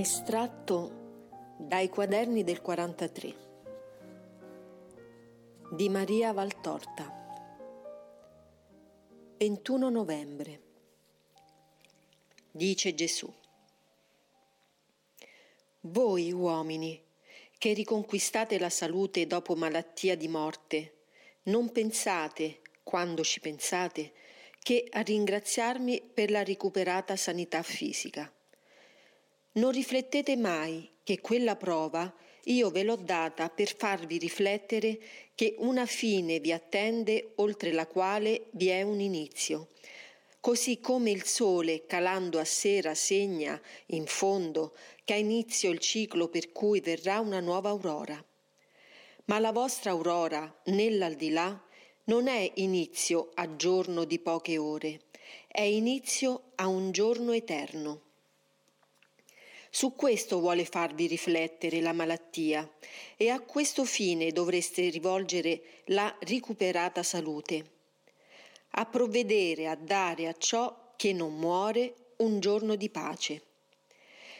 Estratto dai quaderni del 43 di Maria Valtorta. 21 novembre. Dice Gesù. Voi uomini che riconquistate la salute dopo malattia di morte, non pensate, quando ci pensate, che a ringraziarmi per la recuperata sanità fisica non riflettete mai che quella prova io ve l'ho data per farvi riflettere che una fine vi attende oltre la quale vi è un inizio. Così come il sole calando a sera segna, in fondo, che ha inizio il ciclo per cui verrà una nuova aurora. Ma la vostra aurora, nell'aldilà, non è inizio a giorno di poche ore, è inizio a un giorno eterno. Su questo vuole farvi riflettere la malattia e a questo fine dovreste rivolgere la recuperata salute, a provvedere a dare a ciò che non muore un giorno di pace.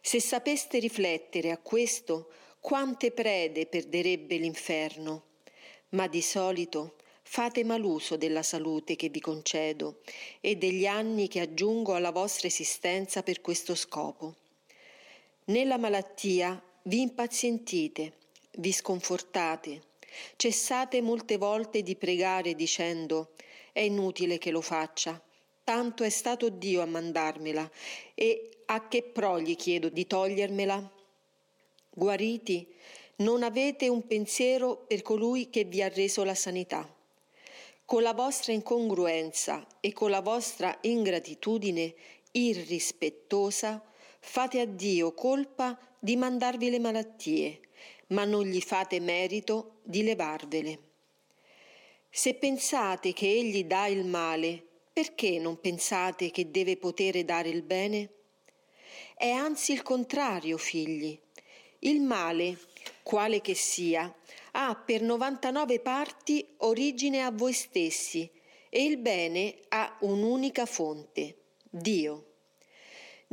Se sapeste riflettere a questo, quante prede perderebbe l'inferno, ma di solito fate maluso della salute che vi concedo e degli anni che aggiungo alla vostra esistenza per questo scopo. Nella malattia vi impazientite, vi sconfortate, cessate molte volte di pregare dicendo è inutile che lo faccia, tanto è stato Dio a mandarmela e a che pro gli chiedo di togliermela? Guariti, non avete un pensiero per colui che vi ha reso la sanità. Con la vostra incongruenza e con la vostra ingratitudine irrispettosa, Fate a Dio colpa di mandarvi le malattie, ma non gli fate merito di levarvele. Se pensate che Egli dà il male, perché non pensate che deve potere dare il bene? È anzi il contrario, figli. Il male, quale che sia, ha per 99 parti origine a voi stessi e il bene ha un'unica fonte, Dio.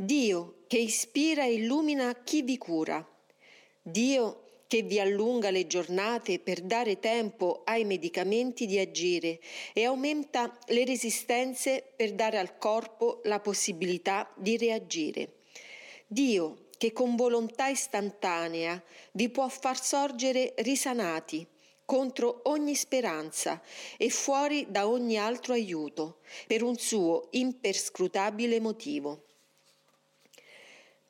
Dio che ispira e illumina chi vi cura. Dio che vi allunga le giornate per dare tempo ai medicamenti di agire e aumenta le resistenze per dare al corpo la possibilità di reagire. Dio che con volontà istantanea vi può far sorgere risanati contro ogni speranza e fuori da ogni altro aiuto, per un suo imperscrutabile motivo.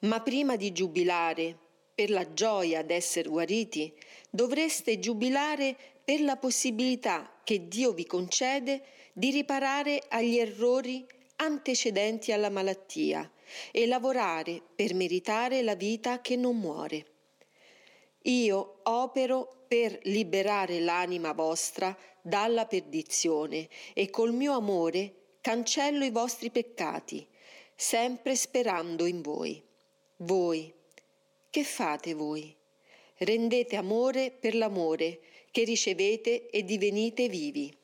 Ma prima di giubilare per la gioia d'essere guariti, dovreste giubilare per la possibilità che Dio vi concede di riparare agli errori antecedenti alla malattia e lavorare per meritare la vita che non muore. Io opero per liberare l'anima vostra dalla perdizione e col mio amore cancello i vostri peccati, sempre sperando in voi. Voi, che fate voi? Rendete amore per l'amore che ricevete e divenite vivi.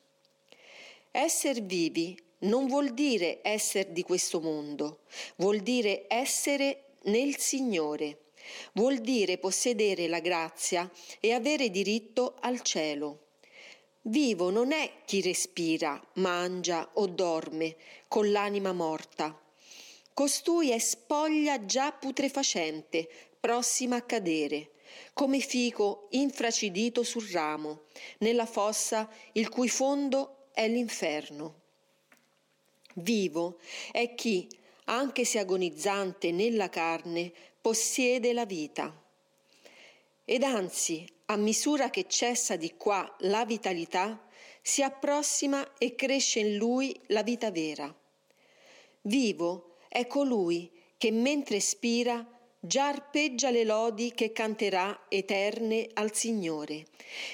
Esser vivi non vuol dire essere di questo mondo, vuol dire essere nel Signore, vuol dire possedere la grazia e avere diritto al cielo. Vivo non è chi respira, mangia o dorme con l'anima morta Costui è spoglia già putrefacente, prossima a cadere, come fico infracidito sul ramo, nella fossa il cui fondo è l'inferno. Vivo è chi, anche se agonizzante nella carne, possiede la vita. Ed anzi, a misura che cessa di qua la vitalità, si approssima e cresce in lui la vita vera. Vivo è colui che mentre spira già arpeggia le lodi che canterà eterne al Signore,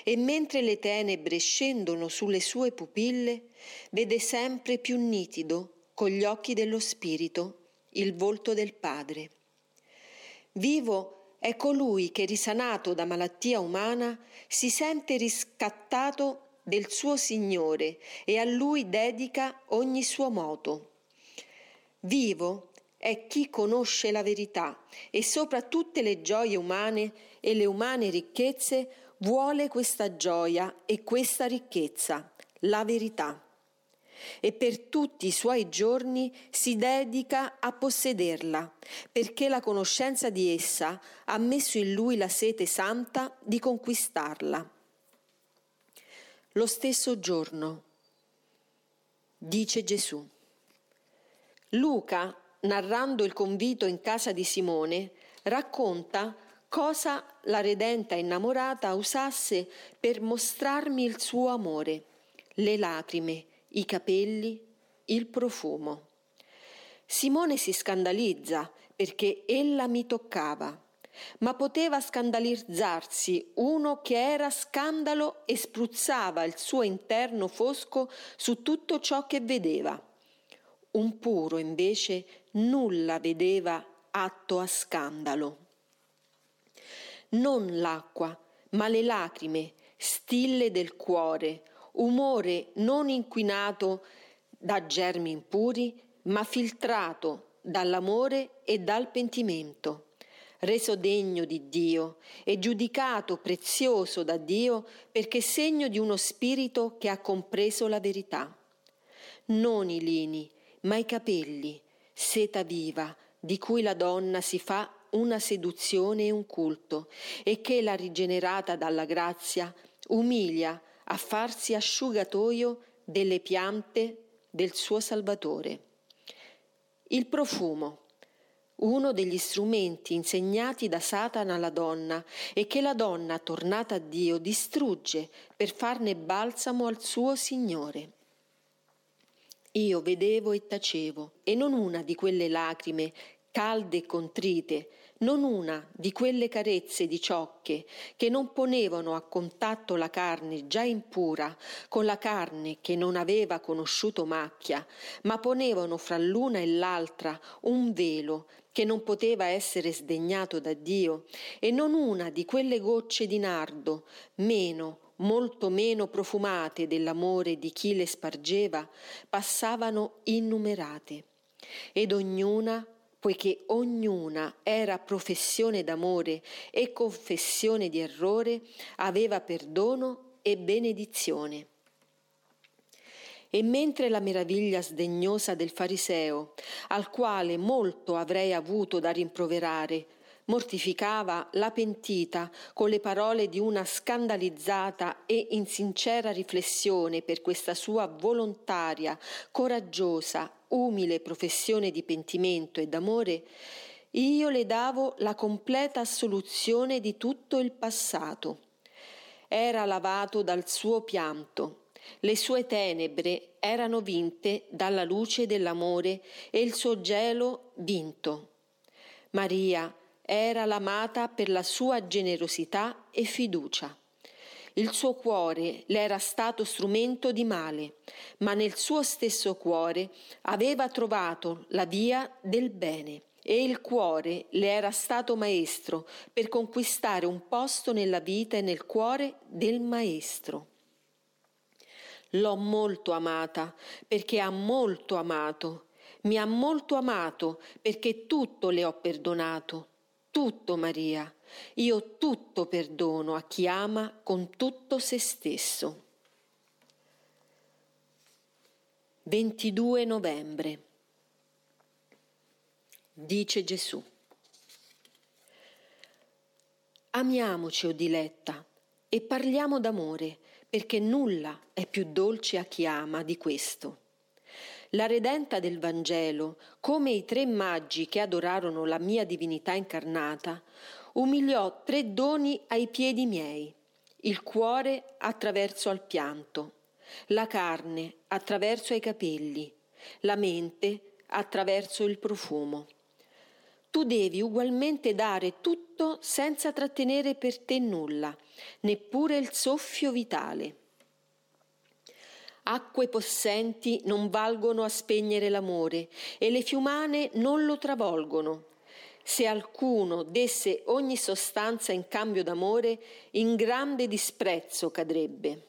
e mentre le tenebre scendono sulle sue pupille, vede sempre più nitido, con gli occhi dello Spirito, il volto del Padre. Vivo è colui che, risanato da malattia umana, si sente riscattato del suo Signore e a lui dedica ogni suo moto Vivo è chi conosce la verità e sopra tutte le gioie umane e le umane ricchezze vuole questa gioia e questa ricchezza, la verità. E per tutti i suoi giorni si dedica a possederla, perché la conoscenza di essa ha messo in lui la sete santa di conquistarla. Lo stesso giorno, dice Gesù. Luca, narrando il convito in casa di Simone, racconta cosa la redenta innamorata usasse per mostrarmi il suo amore, le lacrime, i capelli, il profumo. Simone si scandalizza perché ella mi toccava, ma poteva scandalizzarsi uno che era scandalo e spruzzava il suo interno fosco su tutto ciò che vedeva. Un puro invece nulla vedeva atto a scandalo. Non l'acqua, ma le lacrime, stille del cuore, umore non inquinato da germi impuri, ma filtrato dall'amore e dal pentimento, reso degno di Dio e giudicato prezioso da Dio perché segno di uno spirito che ha compreso la verità. Non i lini, ma i capelli, seta viva, di cui la donna si fa una seduzione e un culto, e che la rigenerata dalla grazia umilia a farsi asciugatoio delle piante del suo Salvatore. Il profumo, uno degli strumenti insegnati da Satana alla donna e che la donna, tornata a Dio, distrugge per farne balsamo al suo Signore. Io vedevo e tacevo, e non una di quelle lacrime calde e contrite, non una di quelle carezze di ciocche che non ponevano a contatto la carne già impura con la carne che non aveva conosciuto macchia, ma ponevano fra l'una e l'altra un velo che non poteva essere sdegnato da Dio, e non una di quelle gocce di nardo, meno, molto meno profumate dell'amore di chi le spargeva, passavano innumerate, ed ognuna poiché ognuna era professione d'amore e confessione di errore, aveva perdono e benedizione. E mentre la meraviglia sdegnosa del fariseo, al quale molto avrei avuto da rimproverare, mortificava la pentita con le parole di una scandalizzata e insincera riflessione per questa sua volontaria, coraggiosa umile professione di pentimento e d'amore, io le davo la completa assoluzione di tutto il passato. Era lavato dal suo pianto, le sue tenebre erano vinte dalla luce dell'amore e il suo gelo vinto. Maria era l'amata per la sua generosità e fiducia. Il suo cuore le era stato strumento di male, ma nel suo stesso cuore aveva trovato la via del bene e il cuore le era stato maestro per conquistare un posto nella vita e nel cuore del maestro. L'ho molto amata perché ha molto amato, mi ha molto amato perché tutto le ho perdonato tutto, Maria. Io tutto perdono a chi ama con tutto se stesso. 22 novembre. Dice Gesù. Amiamoci, o diletta, e parliamo d'amore, perché nulla è più dolce a chi ama di questo. La redenta del Vangelo, come i tre maggi che adorarono la mia divinità incarnata, umiliò tre doni ai piedi miei, il cuore attraverso al pianto, la carne attraverso ai capelli, la mente attraverso il profumo. Tu devi ugualmente dare tutto senza trattenere per te nulla, neppure il soffio vitale. Acque possenti non valgono a spegnere l'amore e le fiumane non lo travolgono. Se alcuno desse ogni sostanza in cambio d'amore, in grande disprezzo cadrebbe.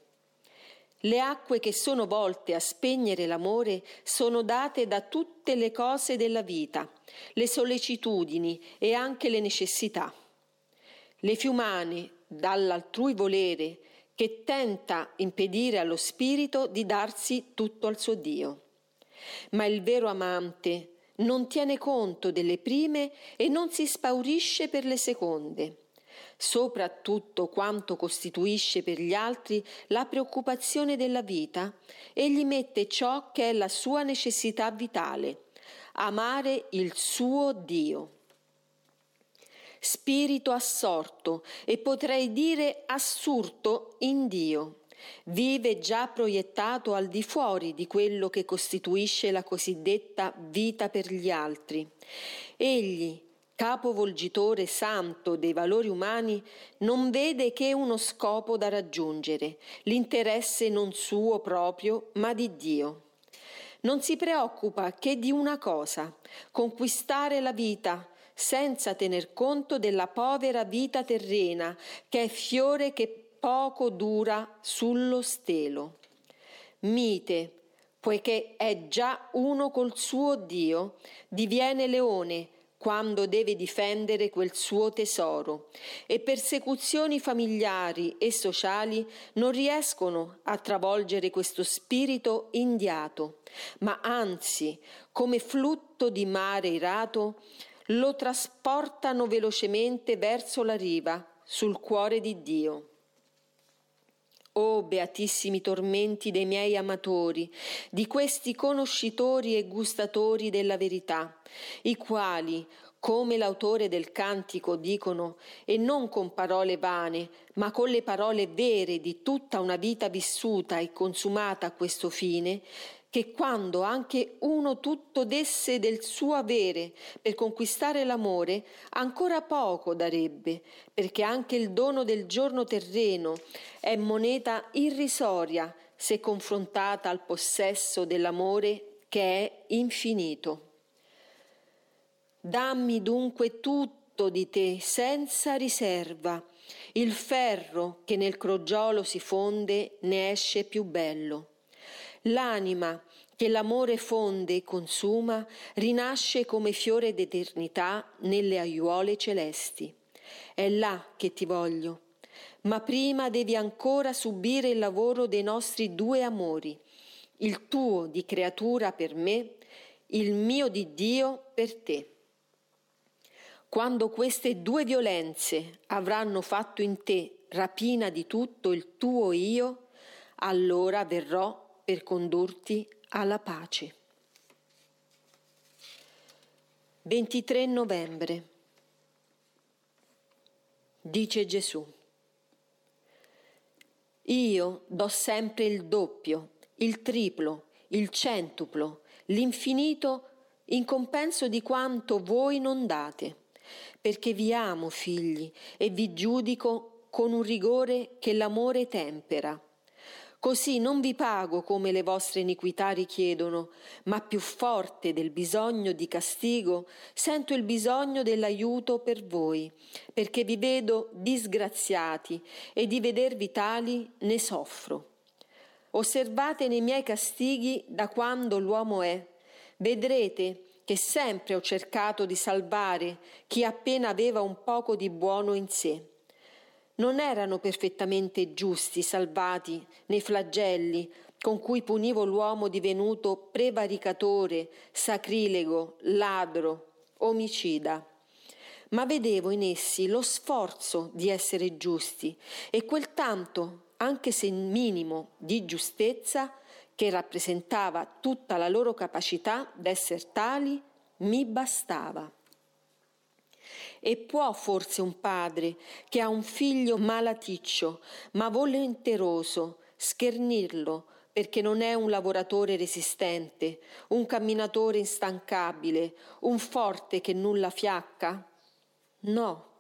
Le acque che sono volte a spegnere l'amore sono date da tutte le cose della vita, le sollecitudini e anche le necessità. Le fiumane dall'altrui volere che tenta impedire allo spirito di darsi tutto al suo Dio. Ma il vero amante non tiene conto delle prime e non si spaurisce per le seconde soprattutto quanto costituisce per gli altri la preoccupazione della vita, egli mette ciò che è la sua necessità vitale, amare il suo Dio. Spirito assorto e potrei dire assurto in Dio vive già proiettato al di fuori di quello che costituisce la cosiddetta vita per gli altri. Egli, capovolgitore santo dei valori umani, non vede che uno scopo da raggiungere, l'interesse non suo proprio, ma di Dio. Non si preoccupa che di una cosa, conquistare la vita, senza tener conto della povera vita terrena, che è fiore che poco dura sullo stelo. Mite, poiché è già uno col suo Dio, diviene leone, quando deve difendere quel suo tesoro e persecuzioni familiari e sociali non riescono a travolgere questo spirito indiato, ma anzi, come flutto di mare irato, lo trasportano velocemente verso la riva, sul cuore di Dio. Oh beatissimi tormenti dei miei amatori, di questi conoscitori e gustatori della verità, i quali, come l'autore del cantico dicono, e non con parole vane, ma con le parole vere di tutta una vita vissuta e consumata a questo fine, che quando anche uno tutto desse del suo avere per conquistare l'amore, ancora poco darebbe, perché anche il dono del giorno terreno è moneta irrisoria se confrontata al possesso dell'amore che è infinito. Dammi dunque tutto di te senza riserva, il ferro che nel crogiolo si fonde ne esce più bello. L'anima che l'amore fonde e consuma rinasce come fiore d'eternità nelle aiuole celesti. È là che ti voglio. Ma prima devi ancora subire il lavoro dei nostri due amori, il tuo di creatura per me, il mio di Dio per te. Quando queste due violenze avranno fatto in te rapina di tutto il tuo io, allora verrò per condurti alla pace. 23 novembre. Dice Gesù. Io do sempre il doppio, il triplo, il centuplo, l'infinito in compenso di quanto voi non date, perché vi amo, figli, e vi giudico con un rigore che l'amore tempera Così non vi pago come le vostre iniquità richiedono, ma più forte del bisogno di castigo, sento il bisogno dell'aiuto per voi, perché vi vedo disgraziati e di vedervi tali ne soffro. Osservate nei miei castighi da quando l'uomo è, vedrete che sempre ho cercato di salvare chi appena aveva un poco di buono in sé non erano perfettamente giusti, salvati nei flagelli con cui punivo l'uomo divenuto prevaricatore, sacrilego, ladro, omicida. Ma vedevo in essi lo sforzo di essere giusti e quel tanto, anche se minimo, di giustezza che rappresentava tutta la loro capacità d'essere tali, mi bastava. E può forse un padre che ha un figlio malaticcio, ma volenteroso, schernirlo perché non è un lavoratore resistente, un camminatore instancabile, un forte che nulla fiacca? No,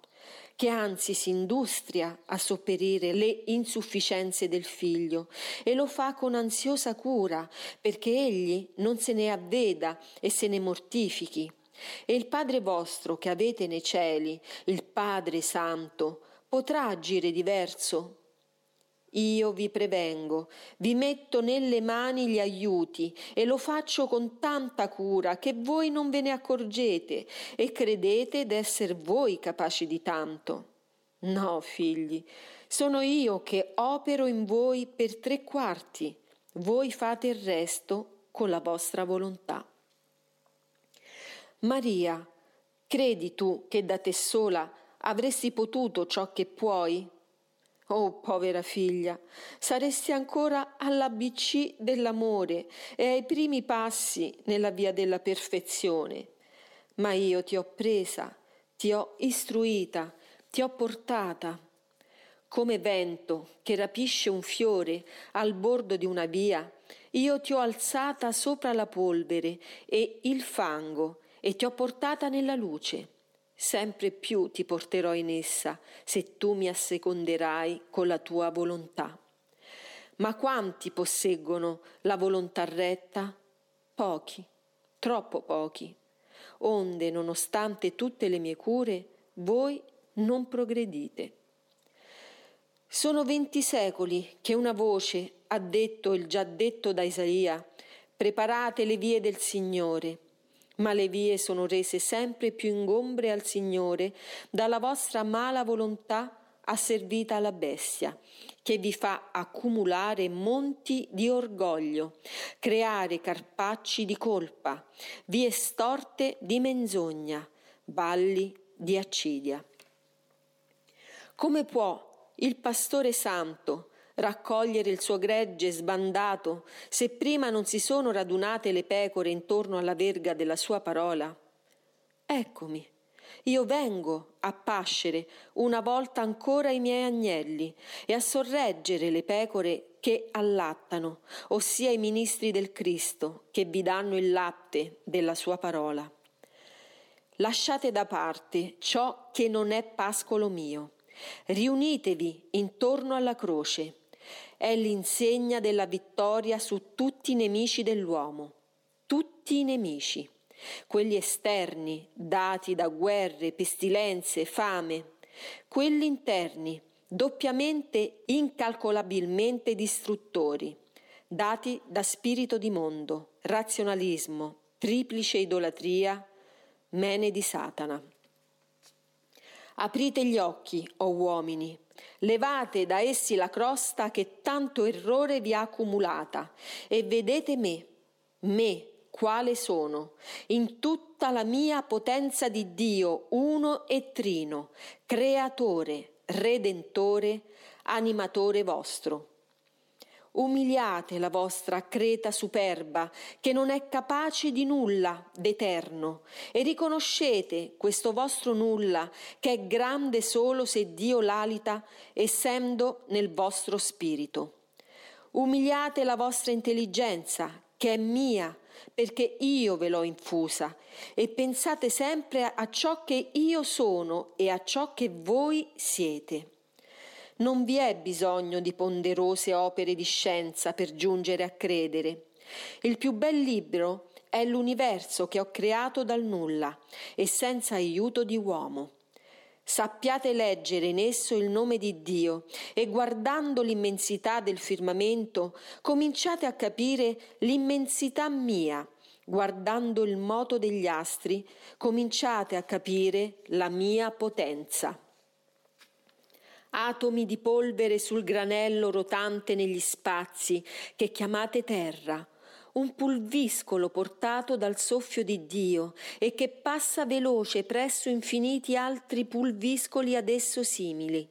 che anzi si industria a sopperire le insufficienze del figlio e lo fa con ansiosa cura perché egli non se ne avveda e se ne mortifichi. E il Padre vostro che avete nei cieli, il Padre Santo, potrà agire diverso? io vi prevengo, vi metto nelle mani gli aiuti e lo faccio con tanta cura che voi non ve ne accorgete e credete d'esser voi capaci di tanto. No, figli, sono io che opero in voi per tre quarti, voi fate il resto con la vostra volontà. Maria, credi tu che da te sola avresti potuto ciò che puoi? Oh, povera figlia, saresti ancora all'ABC dell'amore e ai primi passi nella via della perfezione. Ma io ti ho presa, ti ho istruita, ti ho portata. Come vento che rapisce un fiore al bordo di una via, io ti ho alzata sopra la polvere e il fango e ti ho portata nella luce sempre più ti porterò in essa se tu mi asseconderai con la tua volontà. Ma quanti posseggono la volontà retta? Pochi, troppo pochi. Onde, nonostante tutte le mie cure, voi non progredite. Sono venti secoli che una voce ha detto il già detto da Isaia, preparate le vie del Signore, ma le vie sono rese sempre più ingombre al Signore dalla vostra mala volontà asservita alla bestia, che vi fa accumulare monti di orgoglio, creare carpacci di colpa, vie storte di menzogna, balli di accidia. Come può il pastore santo raccogliere il suo gregge sbandato, se prima non si sono radunate le pecore intorno alla verga della sua parola? Eccomi, io vengo a pascere una volta ancora i miei agnelli e a sorreggere le pecore che allattano, ossia i ministri del Cristo, che vi danno il latte della sua parola. Lasciate da parte ciò che non è pascolo mio. Riunitevi intorno alla croce è l'insegna della vittoria su tutti i nemici dell'uomo, tutti i nemici, quelli esterni, dati da guerre, pestilenze, fame, quelli interni, doppiamente incalcolabilmente distruttori, dati da spirito di mondo, razionalismo, triplice idolatria, mene di Satana. Aprite gli occhi, o oh uomini, Levate da essi la crosta che tanto errore vi ha accumulata. E vedete me, me, quale sono, in tutta la mia potenza di Dio, uno e trino, creatore, redentore, animatore vostro. Umiliate la vostra creta superba, che non è capace di nulla d'eterno, e riconoscete questo vostro nulla, che è grande solo se Dio l'alita, essendo nel vostro spirito. Umiliate la vostra intelligenza, che è mia, perché io ve l'ho infusa, e pensate sempre a ciò che io sono e a ciò che voi siete. Non vi è bisogno di ponderose opere di scienza per giungere a credere. Il più bel libro è l'universo che ho creato dal nulla e senza aiuto di uomo. Sappiate leggere in esso il nome di Dio e guardando l'immensità del firmamento cominciate a capire l'immensità mia. Guardando il moto degli astri cominciate a capire la mia potenza atomi di polvere sul granello rotante negli spazi che chiamate terra, un pulviscolo portato dal soffio di Dio e che passa veloce presso infiniti altri pulviscoli ad esso simili.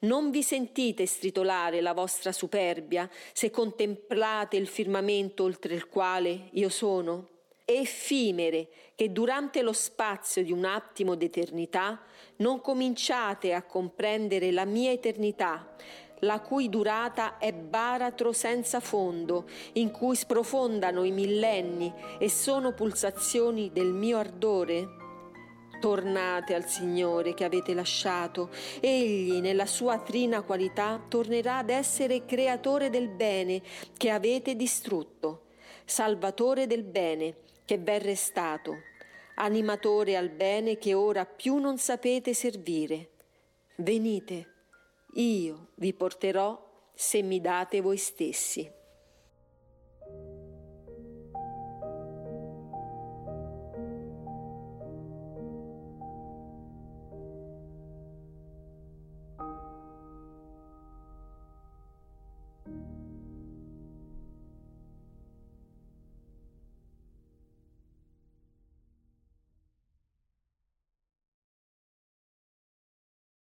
Non vi sentite stritolare la vostra superbia se contemplate il firmamento oltre il quale io sono? Effimere che durante lo spazio di un attimo d'eternità non cominciate a comprendere la mia eternità, la cui durata è baratro senza fondo, in cui sprofondano i millenni e sono pulsazioni del mio ardore? Tornate al Signore che avete lasciato, Egli nella sua trina qualità tornerà ad essere creatore del bene che avete distrutto, salvatore del bene che v'è restato, animatore al bene che ora più non sapete servire. Venite, io vi porterò se mi date voi stessi.